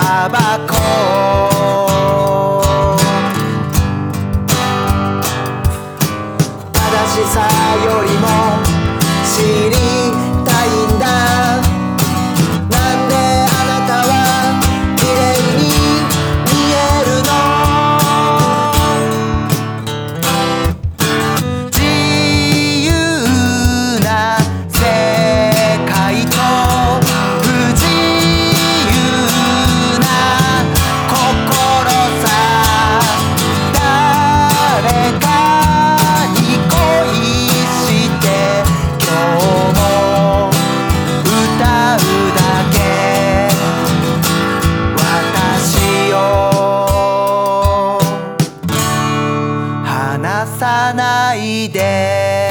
ただ正しさよりもさないで」